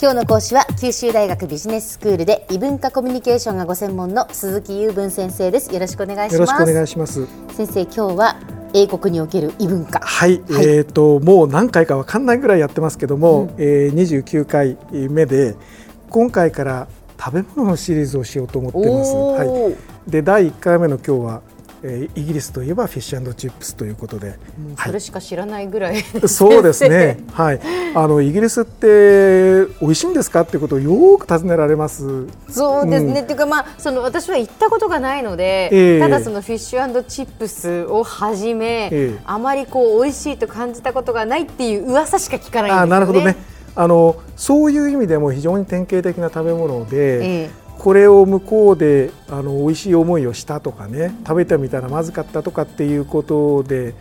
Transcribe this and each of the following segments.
今日の講師は九州大学ビジネススクールで異文化コミュニケーションがご専門の鈴木雄文先生です。よろしくお願いします。よろしくお願いします。先生今日は英国における異文化。はい、はい、えっ、ー、ともう何回かわかんないぐらいやってますけども、うん、えー、29回目で今回から食べ物のシリーズをしようと思ってます。はい、で第1回目の今日はえー、イギリスといえばフィッシュチップスということで、それしか知らないぐらい、そうですね、はい、あのイギリスって美味しいんですかっていうことをよく尋ねられます。そうですね、うん、っていうか、まあ、その私は行ったことがないので、えー、ただそのフィッシュチップスをはじめ、えー、あまりこう美味しいと感じたことがないっていう噂しか聞かないんですよね。あなるほどね。あのそういう意味でも非常に典型的な食べ物で、えーこれを向こうであの美味しい思いをしたとかね食べてみたらまずかったとかっていうことで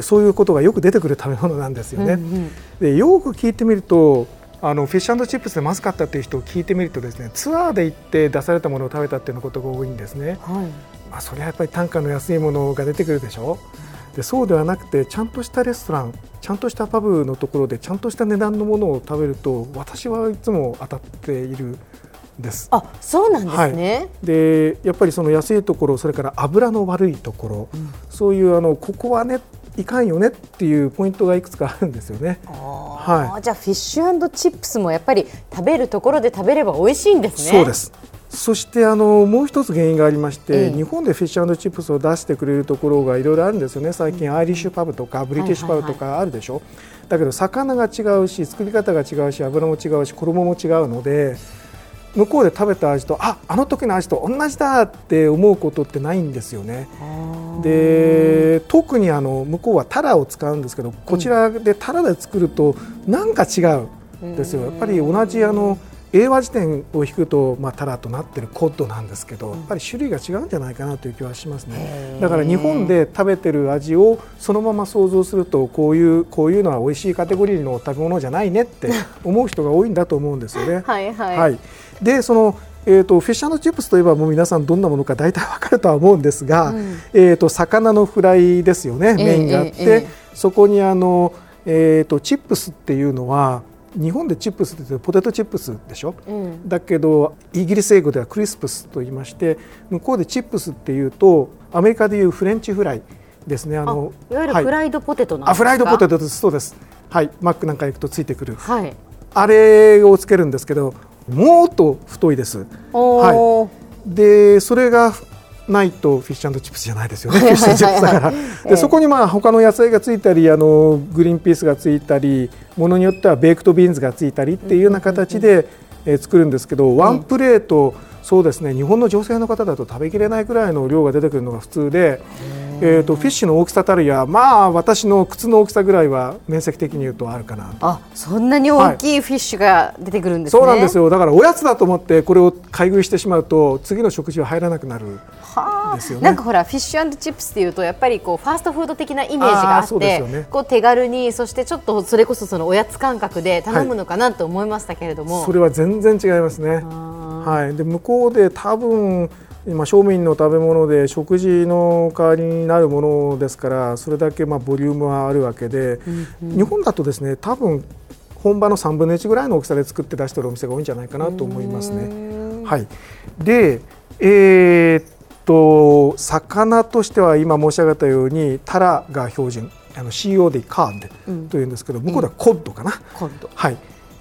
そういうことがよく出てくる食べ物なんですよね。うんうん、でよく聞いてみるとあのフィッシュチップスでまずかったっていう人を聞いてみるとですねツアーで行って出されたものを食べたっていうことが多いんですね。はい、まあ、それはやっぱり単価の安いものが出てくるでしょ？でそうではなくてちゃんとしたレストランちゃんとしたパブのところでちゃんとした値段のものを食べると私はいつも当たっているです。あそうなんですね、はい、でやっぱりその安いところそれから油の悪いところ、うん、そういうあのここはねいかんよねっていうポイントがいくつかあるんですよね。はい、じゃあフィッシュチップスもやっぱり食べるところで食べれば美味しいんですね。そうです。そしてあのもう一つ原因がありまして、え日本でフィッシュチップスを出してくれるところがいろいろあるんですよね。最近アイリッシュパブとかブリティッシュパブとかあるでしょ、だけど魚が違うし作り方が違うし油も違うし衣も違うので向こうで食べた味とああの時の味と同じだって思うことってないんですよね。で特にあの向こうはタラを使うんですけどこちらでタラで作るとなんか違うんですよ。やっぱり同じあの英和辞典を引くと、まあ、タラとなってるコッドなんですけどやっぱり種類が違うんじゃないかなという気はしますね。だから日本で食べてる味をそのまま想像するとこういうこういうのは美味しいカテゴリーの食べ物じゃないねって 思う人が多いんだと思うんですよね。はい、はい。はい、でそのえーと、フィッシュチップスといえばもう皆さんどんなものか大体わかるとは思うんですが、うん、えーと、魚のフライですよね、メインがあって、えーえー、そこにあの、えーとチップスっていうのは日本でチップスってポテトチップスでしょ、うん、だけどイギリス英語ではクリスプスと言いまして向こうでチップスっていうとアメリカでいうフレンチフライですね。あのいわゆるフライドポテトなんですか、はい、あフライドポテトです。そうです。はい。マックなんか行くとついてくる、はい、あれをつけるんですけどもっと太いです。はい、でそれがないとフィッシュチップスじゃないですよね、フィッシュチップスだから。でそこにまあ他の野菜がついたりあのグリーンピースがついたりものによっては baked beans がついたりっていうような形で、え作るんですけど、ワンプレートそうですね日本の女性の方だと食べきれないくらいの量が出てくるのが普通で。えーと、フィッシュの大きさたるやまあ私の靴の大きさぐらいは面積的に言うとあるかなあそんなに大きいフィッシュが出てくるんです、ね。はい、そうなんですよ。だからおやつだと思ってこれを買い食いしてしまうと次の食事は入らなくなるですよね。なんかほらフィッシュチップスっていうとやっぱりこうファーストフード的なイメージがあって、ね、こう手軽にそしてちょっとそれこそそのおやつ感覚で頼むのかなと思いましたけれども、はい、それは全然違いますね。はい、で向こうで多分今庶民の食べ物で食事の代わりになるものですからそれだけまあボリュームはあるわけで、うんうん、日本だとですね多分本場の3分の1ぐらいの大きさで作って出してるお店が多いんじゃないかなと思いますね。はい、で、えー、っと魚としては今申し上げたようにタラが標準。あの CO でカードというんですけど、うん、向こうではコッドかな。コッド。はい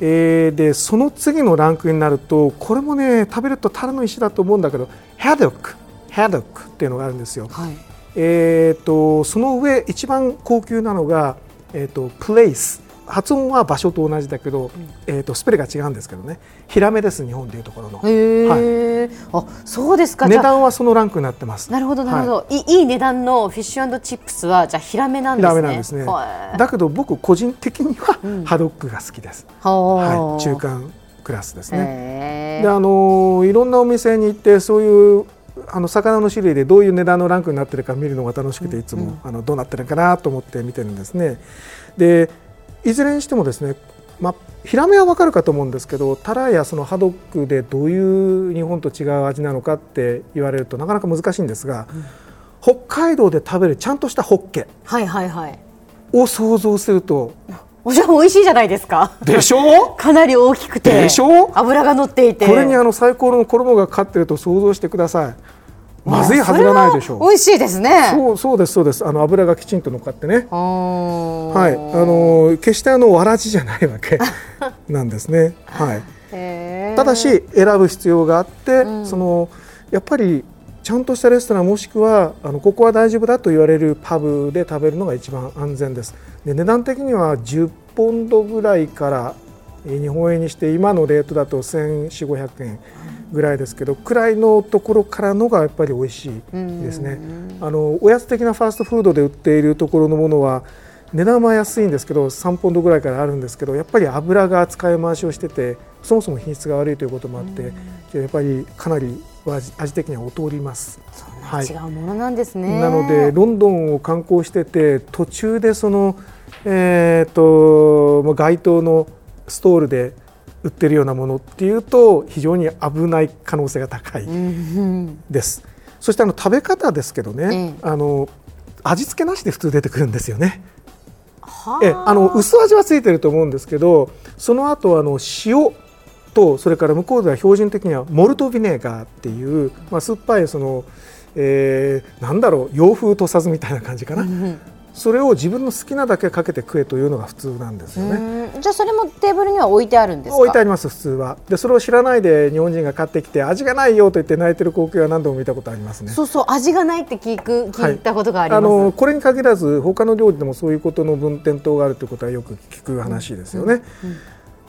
えー、でその次のランクになるとこれもね食べるとタラの石だと思うんだけどヘドックヘドックっていうのがあるんですよ。はい、えーと、その上一番高級なのが、えーと、プレイス発音は場所と同じだけど、うん、えーと、スペルが違うんですけどね。ヒラメです日本でいうところの、はい、あそうですか。値段はそのランクになってます。なるほどなるほど、はい、いい値段のフィッシュチップスはじゃあヒラメなんですね。ヒラメなんですね。だけど僕個人的には、うん、ハドックが好きです、はい、中間クラスですね。であのいろんなお店に行ってそういうあの魚の種類でどういう値段のランクになってるか見るのが楽しくていつも、あのどうなってるかなと思って見てるんですね。でいずれにしてもですね、まあ、ヒラメは分かるかと思うんですけどタラやそのハドックでどういう日本と違う味なのかって言われるとなかなか難しいんですが、うん、北海道で食べるちゃんとしたホッケを想像するとおじゃ美味しいじゃないですか。でしょ？かなり大きくて。でしょ？油が乗っていて。これにあの最高の衣がかかってると想像してください。まずいはずがないでしょう。美味しいですね。そうそうですそうです。あの油がきちんと乗っかってね。はい。あの決してあのわらじじゃないわけ なんですね。はい。ただし選ぶ必要があって、うん、そのやっぱりちゃんとしたレストランもしくはあのここは大丈夫だと言われるパブで食べるのが一番安全です。で値段的には10ポンドぐらいから日本円にして今のレートだと1400円ぐらいですけどくらいのところからのがやっぱり美味しいですね。あのおやつ的なファーストフードで売っているところのものは値段は安いんですけど3ポンドぐらいからあるんですけどやっぱり油が使い回しをしててそもそも品質が悪いということもあって、やっぱりかなり味的には劣ります。はい、違うものなんですね。なのでロンドンを観光してて途中でそのえっ、ー、と街頭のストールで売ってるようなものっていうと非常に危ない可能性が高いです。そしてあの食べ方ですけどね、あの味付けなしで普通出てくるんですよね。えあの薄味はついてると思うんですけどその後あの塩とそれから向こうでは標準的にはモルトビネガーっていう、まあ、酸っぱいその、えー、なんだろう洋風とさずみたいな感じかな、それを自分の好きなだけかけて食えというのが普通なんですよね。じゃあそれもテーブルには置いてあるんです置いてあります普通は。でそれを知らないで日本人が買ってきて味がないよと言って泣いてる光景は何度も見たことありますね。そうそう味がないって聞く聞いたことがあります。はい、あのこれに限らず他の料理でもそういうことの分店等があるということはよく聞く話ですよね。うんうんうん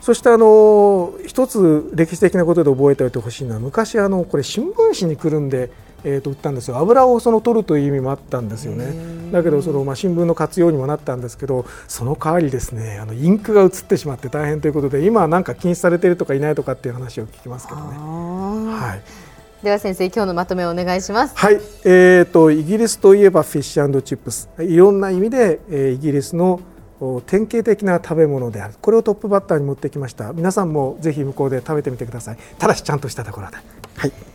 そしてあの一つ歴史的なことで覚えておいてほしいのは昔あのこれ新聞紙にくるんでえー、と売ったんですよ。油をその取るという意味もあったんですよね。だけどその、まあ、新聞の活用にもなったんですけどその代わりですねあのインクが移ってしまって大変ということで今はなんか禁止されているとかいないとかっていう話を聞きますけどね。はい。では先生今日のまとめをお願いします。はい、えーと、イギリスといえばフィッシュチップス。いろんな意味で、えー、イギリスの典型的な食べ物である。これをトップバッターに持ってきました。皆さんもぜひ向こうで食べてみてください。ただしちゃんとしたところで。はい